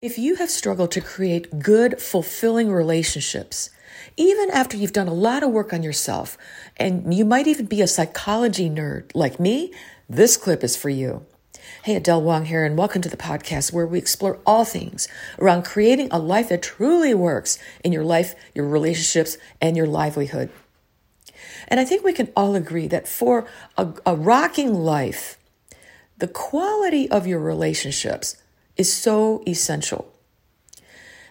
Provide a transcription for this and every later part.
If you have struggled to create good, fulfilling relationships, even after you've done a lot of work on yourself, and you might even be a psychology nerd like me, this clip is for you. Hey, Adele Wong here, and welcome to the podcast where we explore all things around creating a life that truly works in your life, your relationships, and your livelihood. And I think we can all agree that for a, a rocking life, the quality of your relationships is so essential.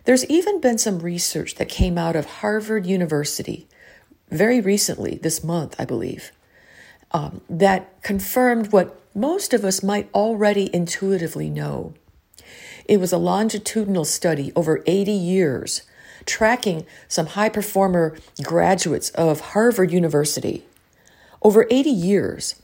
There's even been some research that came out of Harvard University very recently, this month, I believe, um, that confirmed what most of us might already intuitively know. It was a longitudinal study over 80 years, tracking some high performer graduates of Harvard University over 80 years.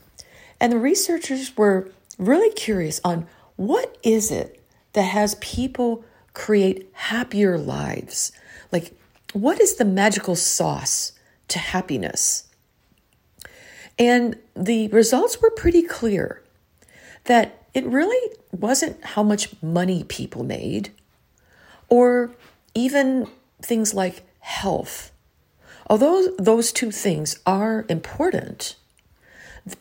And the researchers were really curious on what is it that has people create happier lives? Like, what is the magical sauce to happiness? And the results were pretty clear that it really wasn't how much money people made or even things like health. Although those two things are important,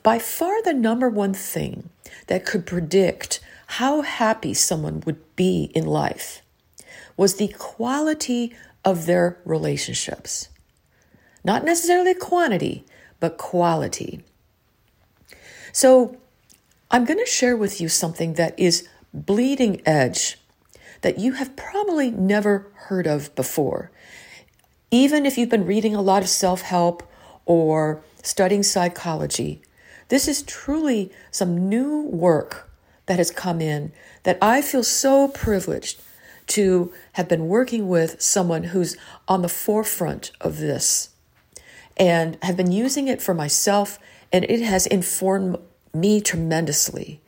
by far the number one thing that could predict how happy someone would be in life was the quality of their relationships. Not necessarily quantity, but quality. So, I'm going to share with you something that is bleeding edge that you have probably never heard of before. Even if you've been reading a lot of self help or studying psychology, this is truly some new work that has come in that I feel so privileged to have been working with someone who's on the forefront of this and have been using it for myself, and it has informed me tremendously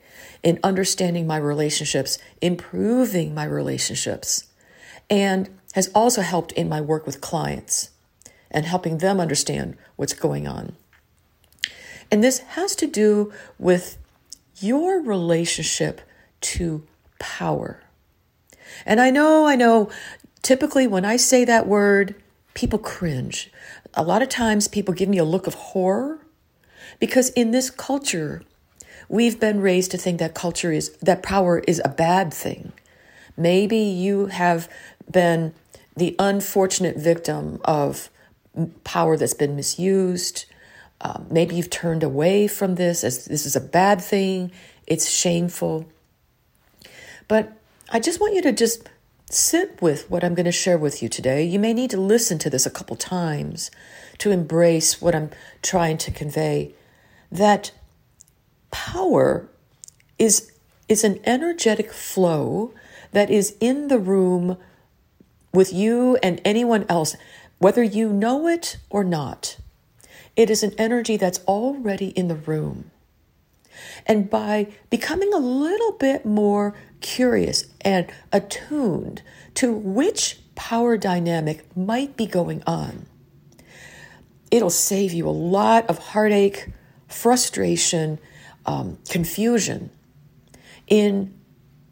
in understanding my relationships, improving my relationships, and has also helped in my work with clients and helping them understand what's going on. And this has to do with your relationship to power. And I know, I know, typically when I say that word, people cringe. A lot of times people give me a look of horror because in this culture, we've been raised to think that culture is, that power is a bad thing. Maybe you have been the unfortunate victim of power that's been misused um, maybe you've turned away from this as this is a bad thing, it's shameful. But I just want you to just sit with what I'm going to share with you today. You may need to listen to this a couple times to embrace what I'm trying to convey that power is is an energetic flow that is in the room with you and anyone else whether you know it or not it is an energy that's already in the room. And by becoming a little bit more curious and attuned to which power dynamic might be going on, it'll save you a lot of heartache, frustration, um, confusion in,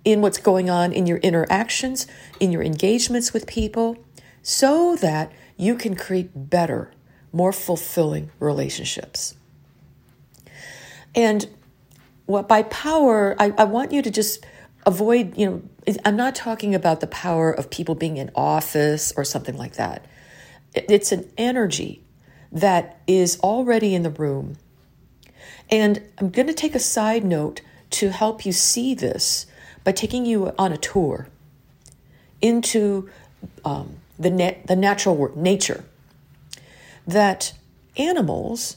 in what's going on in your interactions, in your engagements with people, so that you can create better more fulfilling relationships. And what by power, I, I want you to just avoid, you know, I'm not talking about the power of people being in office or something like that. It's an energy that is already in the room. And I'm going to take a side note to help you see this by taking you on a tour into um, the, the natural world, nature that animals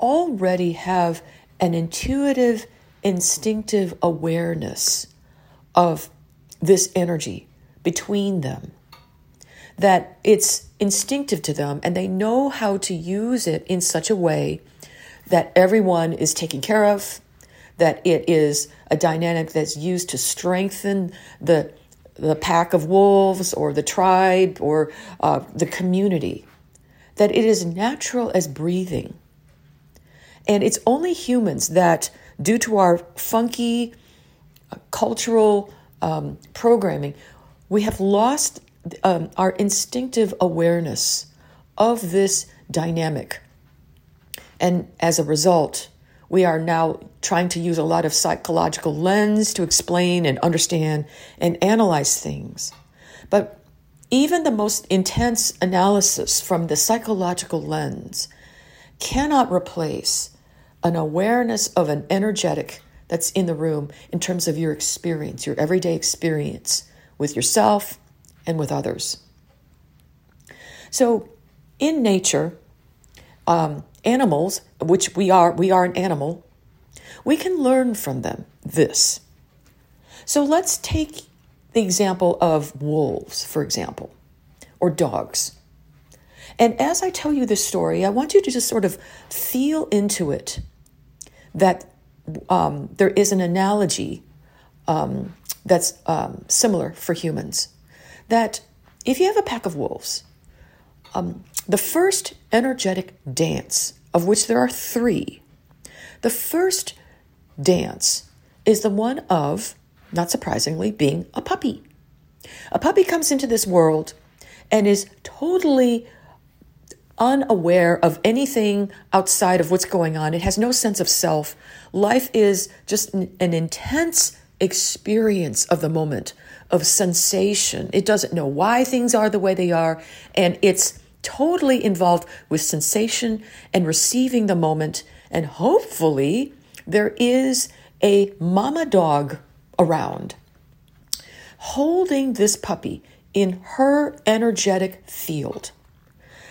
already have an intuitive, instinctive awareness of this energy between them. That it's instinctive to them and they know how to use it in such a way that everyone is taken care of, that it is a dynamic that's used to strengthen the, the pack of wolves or the tribe or uh, the community that it is natural as breathing. And it's only humans that, due to our funky uh, cultural um, programming, we have lost um, our instinctive awareness of this dynamic. And as a result, we are now trying to use a lot of psychological lens to explain and understand and analyze things. But even the most intense analysis from the psychological lens cannot replace an awareness of an energetic that's in the room in terms of your experience, your everyday experience with yourself and with others. So, in nature, um, animals, which we are, we are an animal, we can learn from them this. So let's take the example of wolves, for example, or dogs. And as I tell you this story, I want you to just sort of feel into it that um, there is an analogy um, that's um, similar for humans. That if you have a pack of wolves, um, the first energetic dance, of which there are three, the first dance is the one of, not surprisingly, being a puppy. A puppy comes into this world and is totally unaware of anything outside of what's going on. It has no sense of self. Life is just an, intense experience of the moment, of sensation. It doesn't know why things are the way they are, and it's totally involved with sensation and receiving the moment. And hopefully, there is a mama dog around holding this puppy in her energetic field.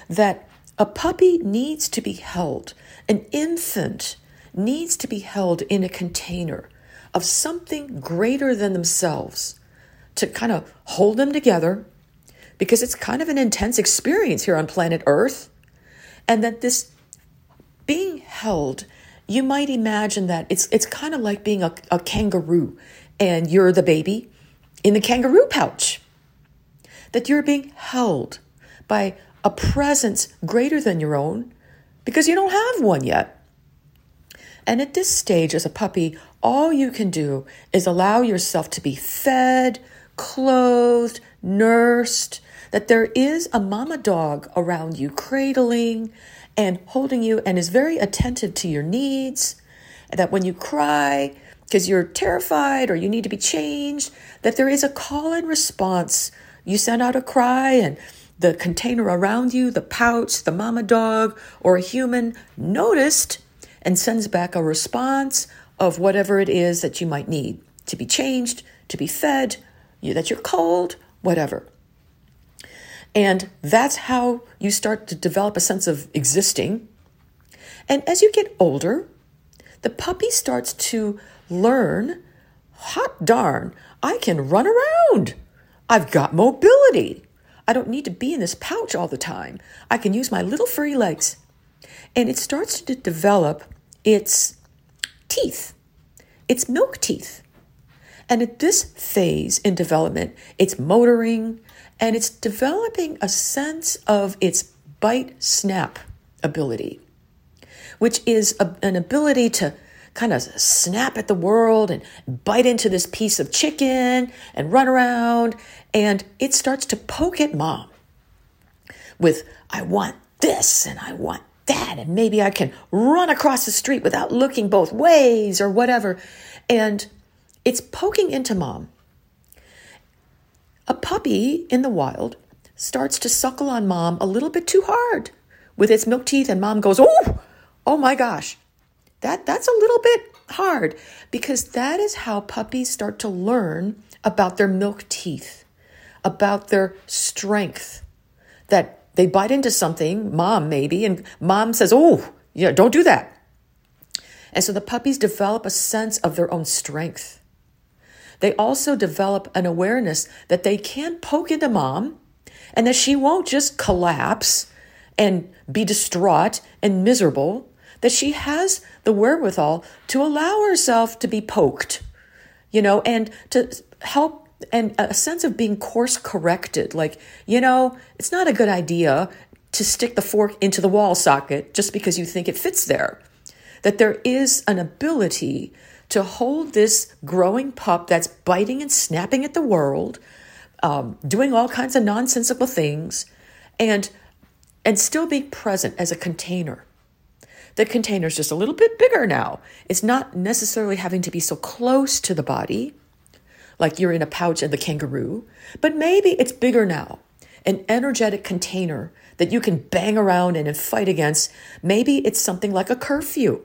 That a puppy needs to be held, an infant needs to be held in a container of something greater than themselves to kind of hold them together because it's kind of an intense experience here on planet Earth. And that this being held, you might imagine that it's, it's kind of like being a, a kangaroo and you're the baby in the kangaroo pouch. That you're being held by a presence greater than your own because you don't have one yet. And at this stage, as a puppy, all you can do is allow yourself to be fed, clothed, nursed, that there is a mama dog around you, cradling and holding you, and is very attentive to your needs. That when you cry, because you're terrified or you need to be changed, that there is a call and response. You send out a cry, and the container around you, the pouch, the mama dog, or a human noticed and sends back a response of whatever it is that you might need to be changed, to be fed, you, that you're cold, whatever. And that's how you start to develop a sense of existing. And as you get older, the puppy starts to learn hot darn, I can run around. I've got mobility. I don't need to be in this pouch all the time. I can use my little furry legs. And it starts to develop its teeth, its milk teeth. And at this phase in development, it's motoring, and it's developing a sense of its bite snap ability, which is a, an ability to kind of snap at the world and bite into this piece of chicken and run around. And it starts to poke at mom with, I want this and I want that. And maybe I can run across the street without looking both ways or whatever. And it's poking into mom. A puppy in the wild starts to suckle on mom a little bit too hard with its milk teeth, and mom goes, Oh, oh my gosh, that, that's a little bit hard because that is how puppies start to learn about their milk teeth, about their strength. That they bite into something, mom maybe, and mom says, Oh, yeah, don't do that. And so the puppies develop a sense of their own strength. They also develop an awareness that they can poke into mom and that she won't just collapse and be distraught and miserable, that she has the wherewithal to allow herself to be poked, you know, and to help and a sense of being course corrected. Like, you know, it's not a good idea to stick the fork into the wall socket just because you think it fits there. That there is an ability to hold this growing pup that's biting and snapping at the world um, doing all kinds of nonsensical things, and and still be present as a container. The container's just a little bit bigger now. It's not necessarily having to be so close to the body, like you're in a pouch of the kangaroo, but maybe it's bigger now. An energetic container that you can bang around in and fight against. Maybe it's something like a curfew.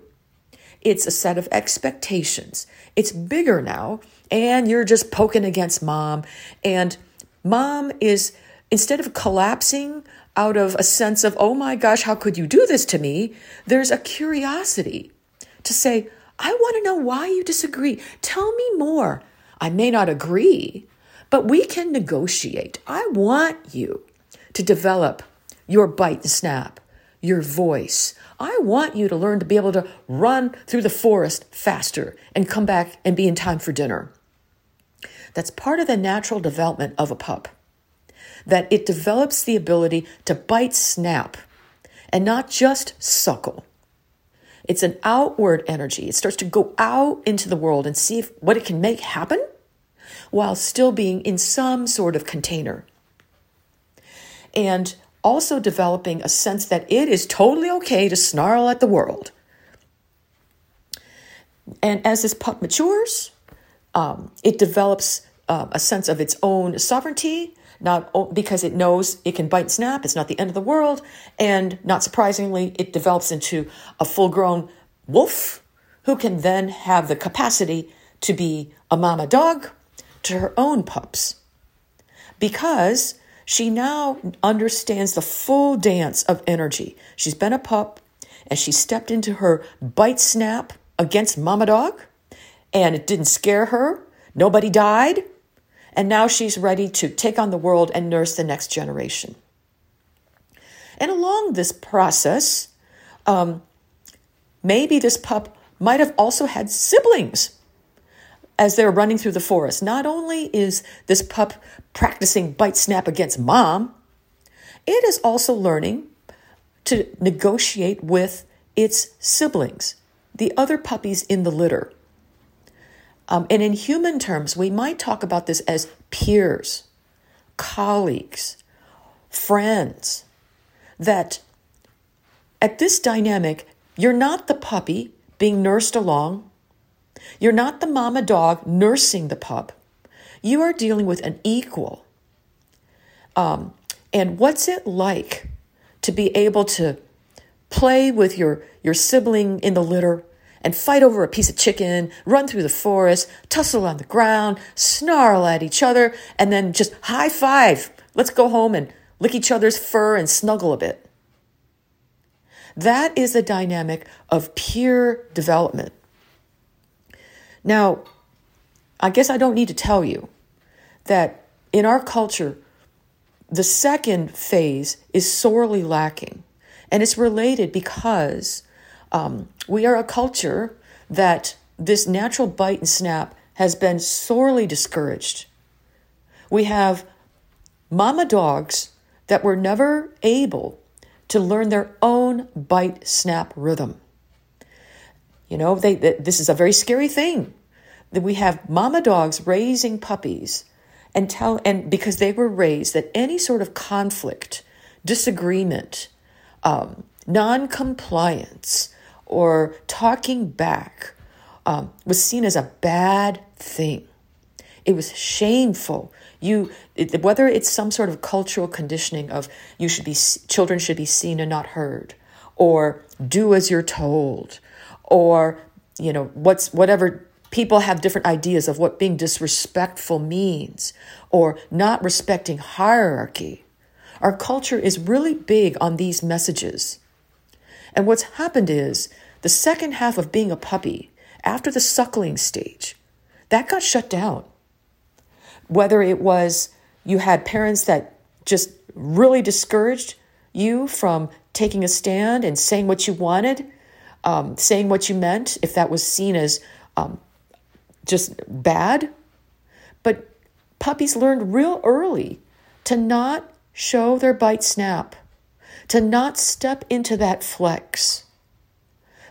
It's a set of expectations. It's bigger now, and you're just poking against mom. And mom is, instead of collapsing out of a sense of, oh my gosh, how could you do this to me? There's a curiosity to say, I want to know why you disagree. Tell me more. I may not agree, but we can negotiate. I want you to develop your bite and snap, your voice. I want you to learn to be able to run through the forest faster and come back and be in time for dinner. That's part of the natural development of a pup that it develops the ability to bite snap and not just suckle. It's an outward energy. It starts to go out into the world and see if, what it can make happen while still being in some sort of container. And also developing a sense that it is totally okay to snarl at the world. And as this pup matures, um, it develops uh, a sense of its own sovereignty not because it knows it can bite and snap, it's not the end of the world, and not surprisingly, it develops into a full grown wolf who can then have the capacity to be a mama dog to her own pups. Because she now understands the full dance of energy. She's been a pup and she stepped into her bite snap against mama dog, and it didn't scare her. Nobody died. And now she's ready to take on the world and nurse the next generation. And along this process, um, maybe this pup might have also had siblings as they're running through the forest. Not only is this pup practicing bite snap against mom, it is also learning to negotiate with its siblings, the other puppies in the litter. Um, and in human terms, we might talk about this as peers, colleagues, friends. That at this dynamic, you're not the puppy being nursed along. You're not the mama dog nursing the pup. You are dealing with an equal. Um, and what's it like to be able to play with your, your sibling in the litter and fight over a piece of chicken, run through the forest, tussle on the ground, snarl at each other, and then just high five. Let's go home and lick each other's fur and snuggle a bit. That is the dynamic of peer development. Now, I guess I don't need to tell you that in our culture, the second phase is sorely lacking. And it's related because um, we are a culture that this natural bite and snap has been sorely discouraged. We have mama dogs that were never able to learn their own bite snap rhythm. You know, they, they, this is a very scary thing that we have mama dogs raising puppies and tell and because they were raised that any sort of conflict, disagreement, um, non-compliance, or talking back um, was seen as a bad thing. It was shameful. You, it, whether it's some sort of cultural conditioning of you should be children should be seen and not heard, or do as you're told, or you know what's whatever people have different ideas of what being disrespectful means, or not respecting hierarchy. Our culture is really big on these messages. And what's happened is the second half of being a puppy, after the suckling stage, that got shut down. Whether it was you had parents that just really discouraged you from taking a stand and saying what you wanted, um, saying what you meant, if that was seen as um, just bad. But puppies learned real early to not show their bite snap to not step into that flex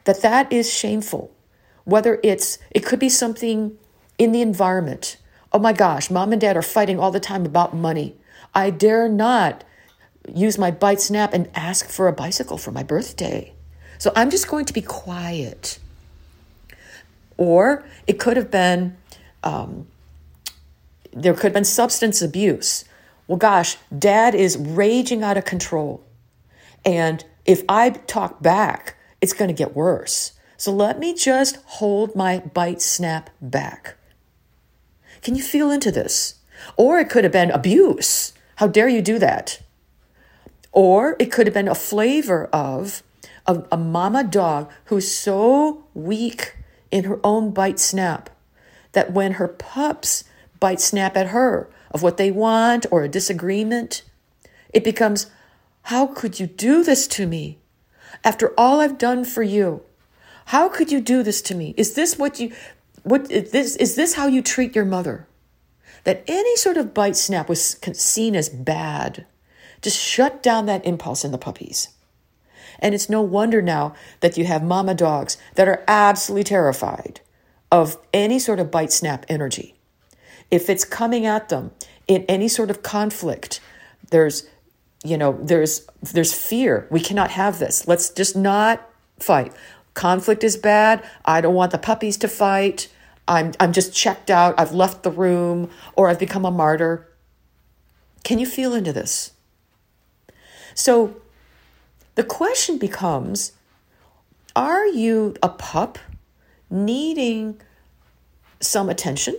that that is shameful whether it's it could be something in the environment Oh my gosh, mom and dad are fighting all the time about money. I dare not use my bite snap and ask for a bicycle for my birthday. So I'm just going to be quiet. Or it could have been, um, there could have been substance abuse. Well, gosh, dad is raging out of control. And if I talk back, it's going to get worse. So let me just hold my bite snap back. Can you feel into this? Or it could have been abuse. How dare you do that? Or it could have been a flavor of a, a mama dog who's so weak in her own bite snap that when her pups bite snap at her of what they want or a disagreement, it becomes, How could you do this to me? After all I've done for you, how could you do this to me? Is this what you, what is this, is this how you treat your mother? That any sort of bite snap was seen as bad. Just shut down that impulse in the puppies. And it's no wonder now that you have mama dogs that are absolutely terrified of any sort of bite snap energy. If it's coming at them in any sort of conflict, there's you know, there's there's fear. We cannot have this. Let's just not fight. Conflict is bad. I don't want the puppies to fight. I'm I'm just checked out. I've left the room or I've become a martyr. Can you feel into this? So the question becomes Are you a pup needing some attention?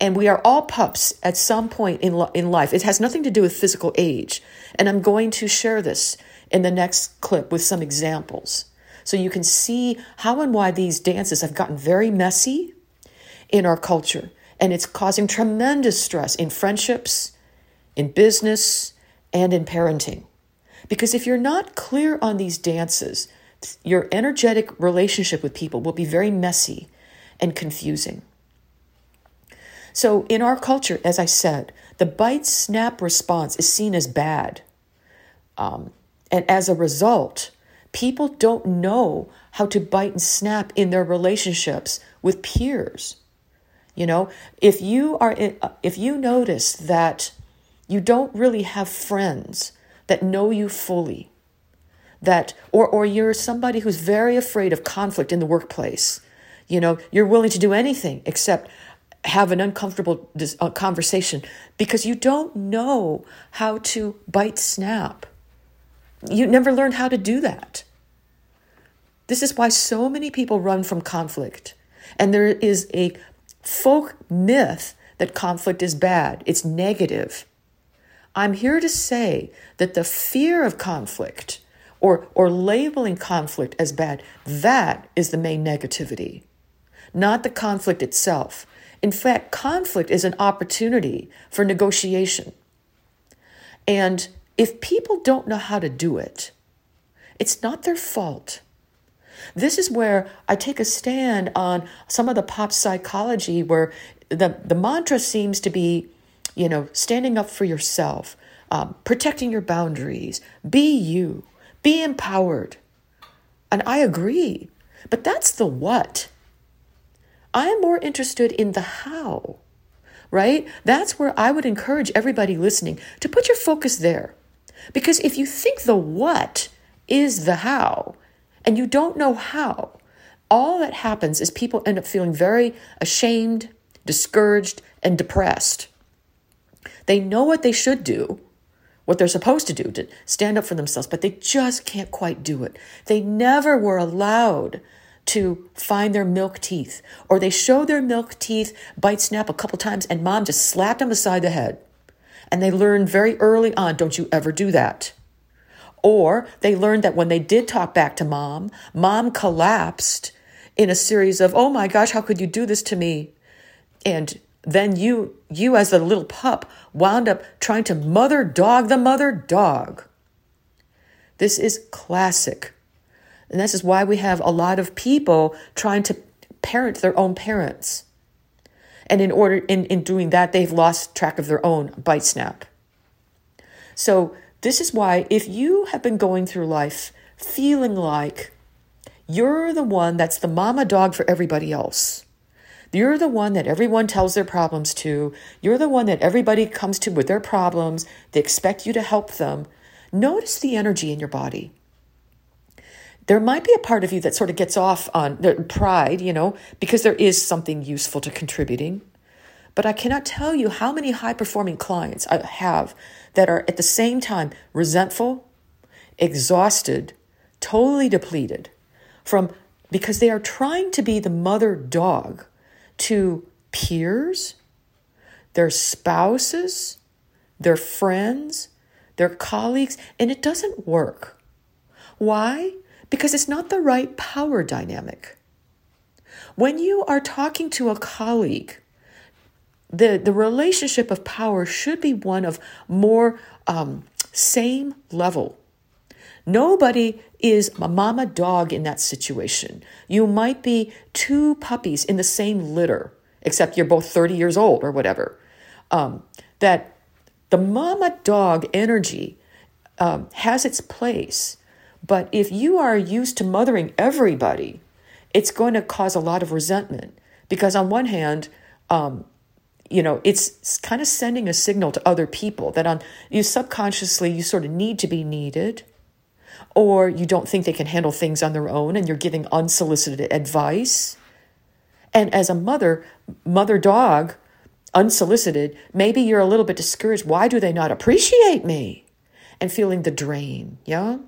And we are all pups at some point in, in life. It has nothing to do with physical age. And I'm going to share this in the next clip with some examples. So you can see how and why these dances have gotten very messy in our culture. And it's causing tremendous stress in friendships, in business, and in parenting. Because if you're not clear on these dances, your energetic relationship with people will be very messy and confusing. So, in our culture, as I said, the bite snap response is seen as bad. Um, and as a result, people don't know how to bite and snap in their relationships with peers. You know, if you are in, if you notice that you don't really have friends that know you fully that or or you're somebody who's very afraid of conflict in the workplace you know you're willing to do anything except have an uncomfortable uh, conversation because you don't know how to bite snap. You never learned how to do that. This is why so many people run from conflict. And there is a folk myth that conflict is bad. It's negative. I'm here to say that the fear of conflict or, or labeling conflict as bad, that is the main negativity, not the conflict itself. In fact, conflict is an opportunity for negotiation. And if people don't know how to do it, it's not their fault. This is where I take a stand on some of the pop psychology where the, the mantra seems to be you know, standing up for yourself, um, protecting your boundaries, be you, be empowered. And I agree, but that's the what. I'm more interested in the how, right? That's where I would encourage everybody listening to put your focus there. Because if you think the what is the how, and you don't know how, all that happens is people end up feeling very ashamed, discouraged, and depressed. They know what they should do, what they're supposed to do to stand up for themselves, but they just can't quite do it. They never were allowed to find their milk teeth, or they show their milk teeth, bite snap a couple times, and mom just slapped them beside the head. And they learned very early on don't you ever do that. Or they learned that when they did talk back to mom, mom collapsed in a series of, oh my gosh, how could you do this to me? And then you you as a little pup wound up trying to mother dog the mother dog this is classic and this is why we have a lot of people trying to parent their own parents and in order in, in doing that they've lost track of their own bite snap so this is why if you have been going through life feeling like you're the one that's the mama dog for everybody else You're the one that everyone tells their problems to. You're the one that everybody comes to with their problems. They expect you to help them. Notice the energy in your body. There might be a part of you that sort of gets off on pride, you know, because there is something useful to contributing. But I cannot tell you how many high performing clients I have that are at the same time resentful, exhausted, totally depleted from because they are trying to be the mother dog to peers, their spouses, their friends, their colleagues, and it doesn't work. Why? Because it's not the right power dynamic. When you are talking to a colleague, the, the relationship of power should be one of more um, same level. Nobody is a mama dog in that situation. You might be two puppies in the same litter, except you're both 30 years old or whatever. Um, that the mama dog energy um, has its place, but if you are used to mothering everybody, it's going to cause a lot of resentment because, on one hand, um, you know it's kind of sending a signal to other people that on you subconsciously you sort of need to be needed or you don't think they can handle things on their own and you're giving unsolicited advice. And as a mother, mother dog, unsolicited, maybe you're a little bit discouraged. Why do they not appreciate me? And feeling the drain, yeah?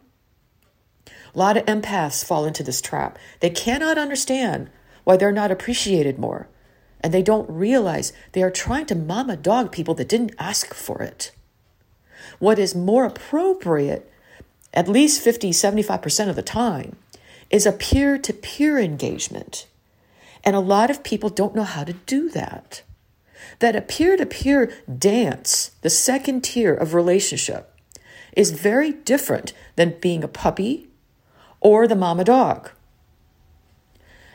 A lot of empaths fall into this trap. They cannot understand why they're not appreciated more. And they don't realize they are trying to mama dog people that didn't ask for it. What is more appropriate at least 50, 75% of the time, is a peer to peer engagement. And a lot of people don't know how to do that. That a peer to peer dance, the second tier of relationship, is very different than being a puppy or the mama dog.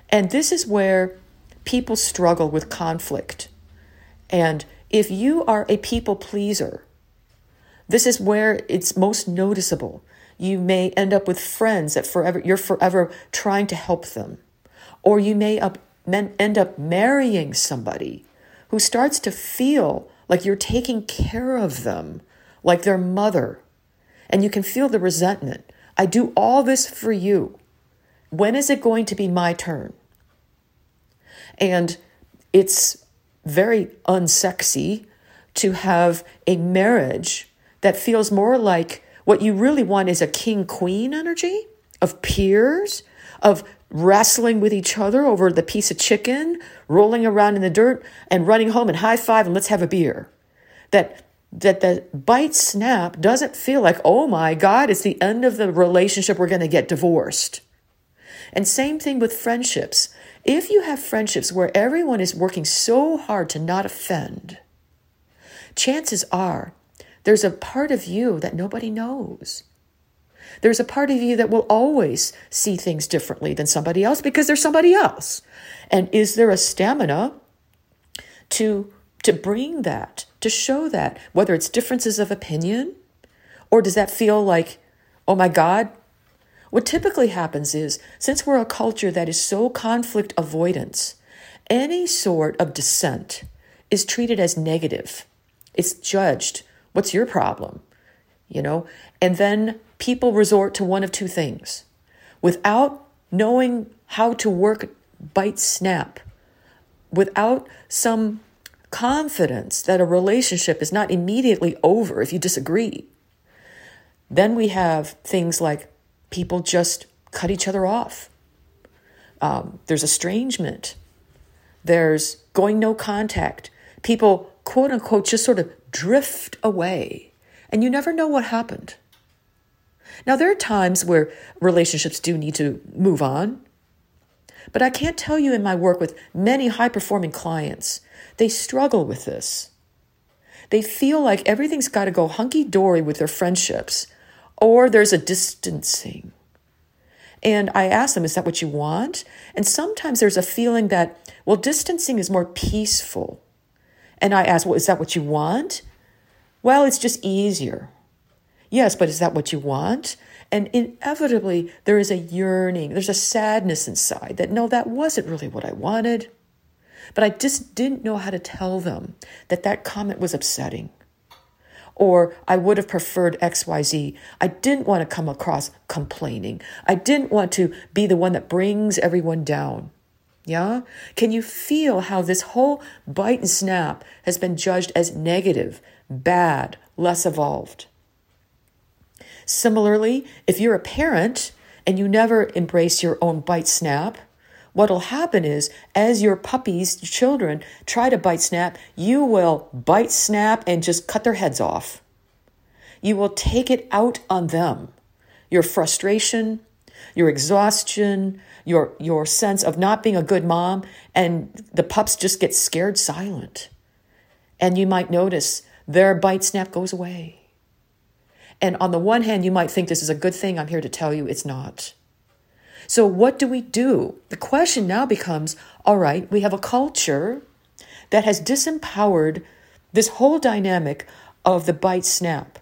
And this is where people struggle with conflict. And if you are a people pleaser, this is where it's most noticeable you may end up with friends that forever you're forever trying to help them. Or you may up, end up marrying somebody who starts to feel like you're taking care of them, like their mother. And you can feel the resentment. I do all this for you. When is it going to be my turn? And it's very unsexy to have a marriage that feels more like what you really want is a king queen energy of peers, of wrestling with each other over the piece of chicken, rolling around in the dirt, and running home and high five and let's have a beer. That that the bite snap doesn't feel like, oh my God, it's the end of the relationship, we're going to get divorced. And same thing with friendships. If you have friendships where everyone is working so hard to not offend, chances are there's a part of you that nobody knows. There's a part of you that will always see things differently than somebody else because there's somebody else. And is there a stamina to to bring that, to show that, whether it's differences of opinion or does that feel like, oh my God? What typically happens is, since we're a culture that is so conflict avoidance, any sort of dissent is treated as negative. It's judged What's your problem? You know? And then people resort to one of two things. Without knowing how to work bite snap, without some confidence that a relationship is not immediately over if you disagree, then we have things like people just cut each other off. Um, there's estrangement. There's going no contact. People, quote unquote, just sort of drift away, and you never know what happened. Now, there are times where relationships do need to move on, but I can't tell you in my work with many high performing clients, they struggle with this. They feel like everything's got to go hunky dory with their friendships, or there's a distancing. And I ask them, is that what you want? And sometimes there's a feeling that, well, distancing is more peaceful. And I ask, well, is that what you want? Well, it's just easier. Yes, but is that what you want? And inevitably, there is a yearning, there's a sadness inside that no, that wasn't really what I wanted. but I just didn't know how to tell them that that comment was upsetting. Or I would have preferred XYZ. I didn't want to come across complaining. I didn't want to be the one that brings everyone down. Yeah? Can you feel how this whole bite and snap has been judged as negative, bad, less evolved? Similarly, if you're a parent and you never embrace your own bite snap, what'll happen is as your puppies, children, try to bite snap, you will bite snap and just cut their heads off. You will take it out on them. Your frustration, your exhaustion, your your sense of not being a good mom and the pups just get scared silent. And you might notice their bite snap goes away. And on the one hand, you might think this is a good thing. I'm here to tell you it's not. So, what do we do? The question now becomes all right, we have a culture that has disempowered this whole dynamic of the bite snap.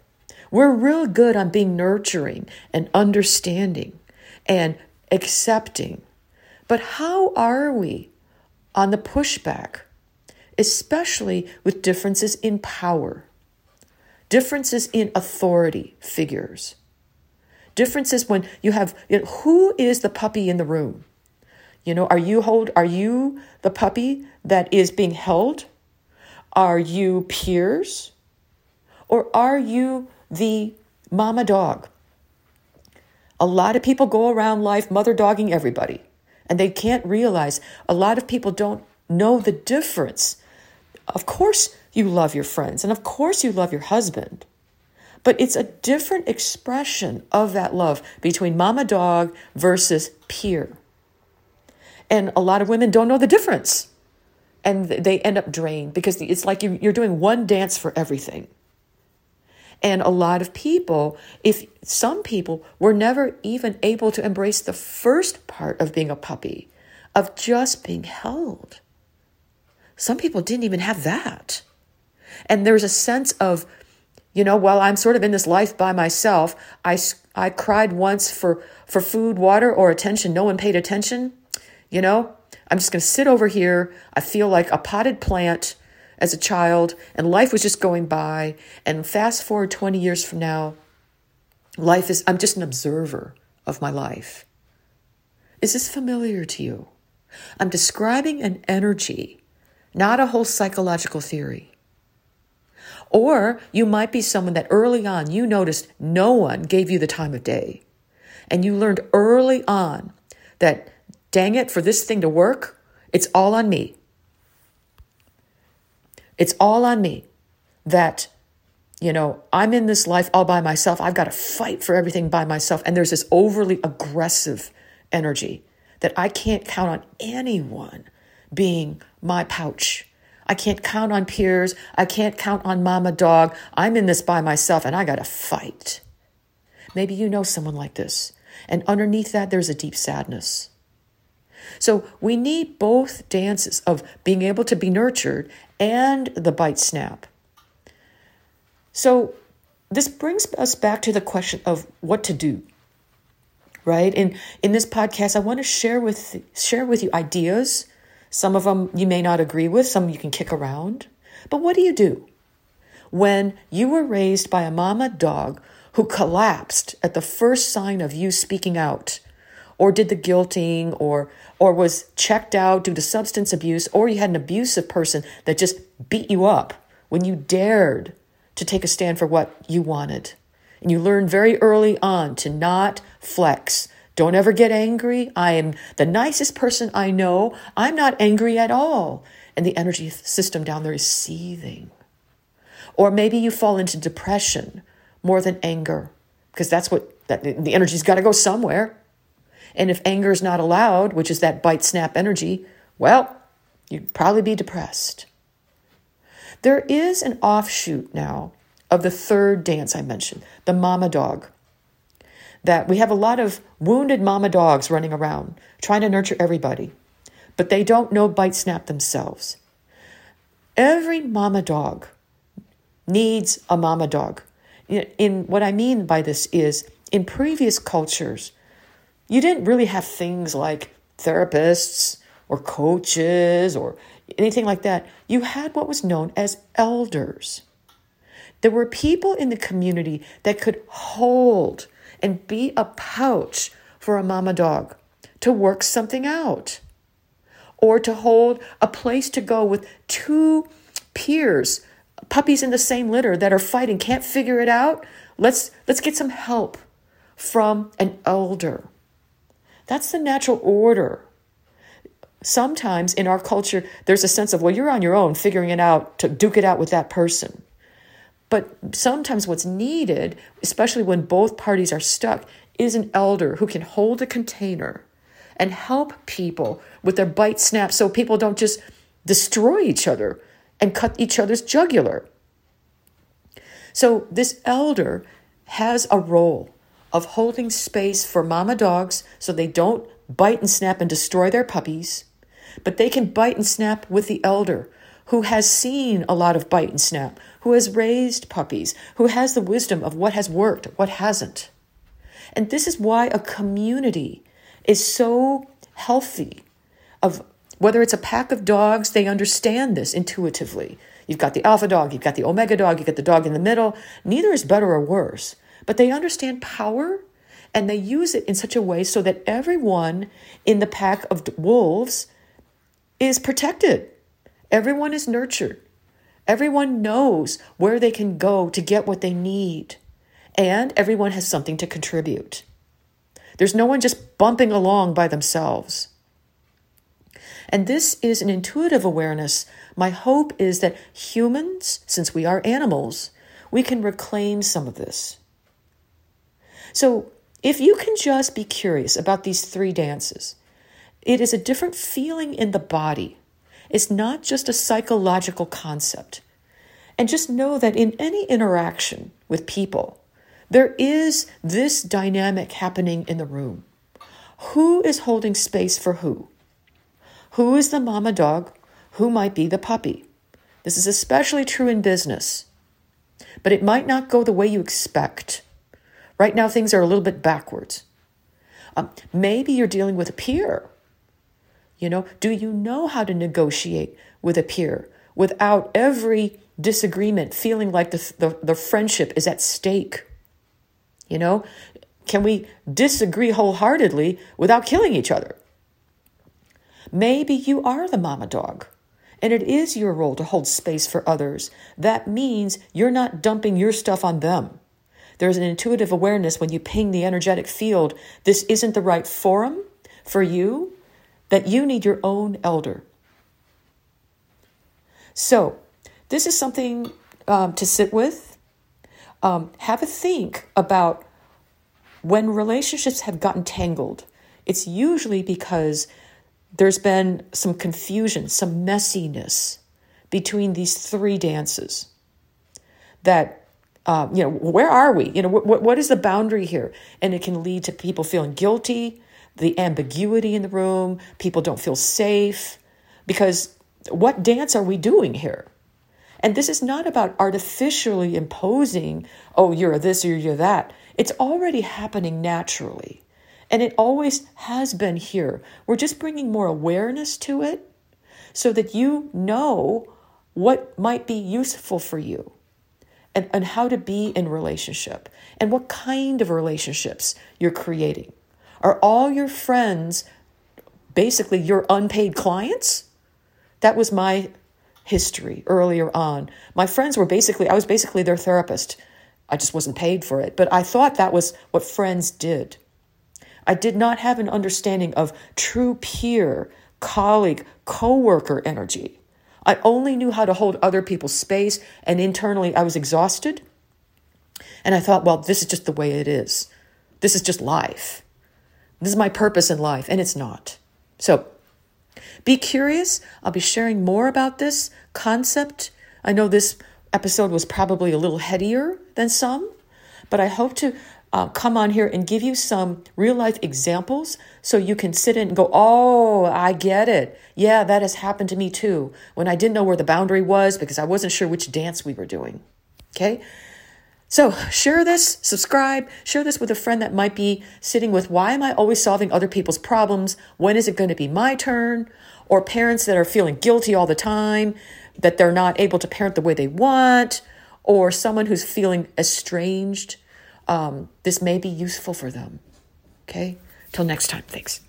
We're real good on being nurturing and understanding and accepting. But how are we on the pushback, especially with differences in power, differences in authority figures? Differences when you have you know, who is the puppy in the room? You know, are you hold are you the puppy that is being held? Are you peers? Or are you the mama dog? A lot of people go around life mother dogging everybody, and they can't realize a lot of people don't know the difference. Of course, you love your friends, and of course, you love your husband. But it's a different expression of that love between mama dog versus peer. And a lot of women don't know the difference. And they end up drained because it's like you're doing one dance for everything. And a lot of people, if some people were never even able to embrace the first part of being a puppy, of just being held. Some people didn't even have that. And there's a sense of you know, while I'm sort of in this life by myself, I, I cried once for, for food, water, or attention. No one paid attention. You know, I'm just going to sit over here. I feel like a potted plant as a child, and life was just going by. And fast forward 20 years from now, life is, I'm just an observer of my life. Is this familiar to you? I'm describing an energy, not a whole psychological theory. Or you might be someone that early on you noticed no one gave you the time of day. And you learned early on that, dang it, for this thing to work, it's all on me. It's all on me that, you know, I'm in this life all by myself. I've got to fight for everything by myself. And there's this overly aggressive energy that I can't count on anyone being my pouch I can't count on peers. I can't count on mama dog. I'm in this by myself and I got to fight. Maybe you know someone like this. And underneath that, there's a deep sadness. So we need both dances of being able to be nurtured and the bite snap. So this brings us back to the question of what to do. Right? And in this podcast, I want to share with share with you ideas some of them you may not agree with, some you can kick around. But what do you do when you were raised by a mama dog who collapsed at the first sign of you speaking out? or did the guilting or or was checked out due to substance abuse or you had an abusive person that just beat you up when you dared to take a stand for what you wanted and you learned very early on to not flex don't ever get angry. I am the nicest person I know. I'm not angry at all. And the energy system down there is seething. Or maybe you fall into depression more than anger because that's what that, the energy's got to go somewhere. And if anger is not allowed, which is that bite snap energy, well, you'd probably be depressed. There is an offshoot now of the third dance I mentioned, the mama dog that we have a lot of wounded mama dogs running around trying to nurture everybody, but they don't know bite snap themselves. Every mama dog needs a mama dog. In what I mean by this is in previous cultures, you didn't really have things like therapists or coaches or anything like that. You had what was known as elders. There were people in the community that could hold and be a pouch for a mama dog to work something out or to hold a place to go with two peers, puppies in the same litter that are fighting, can't figure it out. Let's let's get some help from an elder. That's the natural order. Sometimes in our culture, there's a sense of, well, you're on your own figuring it out to duke it out with that person. But sometimes what's needed, especially when both parties are stuck, is an elder who can hold a container and help people with their bite snaps so people don't just destroy each other and cut each other's jugular. So, this elder has a role of holding space for mama dogs so they don't bite and snap and destroy their puppies, but they can bite and snap with the elder who has seen a lot of bite and snap, who has raised puppies, who has the wisdom of what has worked, what hasn't. And this is why a community is so healthy of whether it's a pack of dogs, they understand this intuitively. You've got the alpha dog, you've got the omega dog, you've got the dog in the middle. Neither is better or worse, but they understand power and they use it in such a way so that everyone in the pack of wolves is protected. Everyone is nurtured. Everyone knows where they can go to get what they need. And everyone has something to contribute. There's no one just bumping along by themselves. And this is an intuitive awareness. My hope is that humans, since we are animals, we can reclaim some of this. So, if you can just be curious about these three dances, it is a different feeling in the body. It's not just a psychological concept. And just know that in any interaction with people, there is this dynamic happening in the room. Who is holding space for who? Who is the mama dog? Who might be the puppy? This is especially true in business, but it might not go the way you expect. Right now, things are a little bit backwards. Um, maybe you're dealing with a peer. You know, do you know how to negotiate with a peer without every disagreement feeling like the, the, the friendship is at stake? You know, can we disagree wholeheartedly without killing each other? Maybe you are the mama dog and it is your role to hold space for others. That means you're not dumping your stuff on them. There's an intuitive awareness when you ping the energetic field, this isn't the right forum for you, that you need your own elder. So, this is something um, to sit with um, have a think about when relationships have gotten tangled. It's usually because there's been some confusion, some messiness between these three dances. That, uh, you know, where are we? You know, what, what is the boundary here? And it can lead to people feeling guilty, the ambiguity in the room, people don't feel safe. Because what dance are we doing here? And this is not about artificially imposing, oh, you're this or you're that. It's already happening naturally. And it always has been here. We're just bringing more awareness to it so that you know what might be useful for you and, and how to be in relationship and what kind of relationships you're creating. Are all your friends basically your unpaid clients? That was my history earlier on. My friends were basically, I was basically their therapist. I just wasn't paid for it, but I thought that was what friends did. I did not have an understanding of true peer, colleague, coworker energy. I only knew how to hold other people's space, and internally I was exhausted. And I thought, well, this is just the way it is. This is just life. This is my purpose in life, and it's not. So be curious. I'll be sharing more about this concept. I know this episode was probably a little headier than some, but I hope to uh, come on here and give you some real life examples so you can sit in and go, Oh, I get it. Yeah, that has happened to me too. When I didn't know where the boundary was because I wasn't sure which dance we were doing. Okay. So share this, subscribe, share this with a friend that might be sitting with why am I always solving other people's problems? When is it going to be my turn? Or parents that are feeling guilty all the time, that they're not able to parent the way they want, or someone who's feeling estranged. Um, this may be useful for them. Okay? Till next time. Thanks.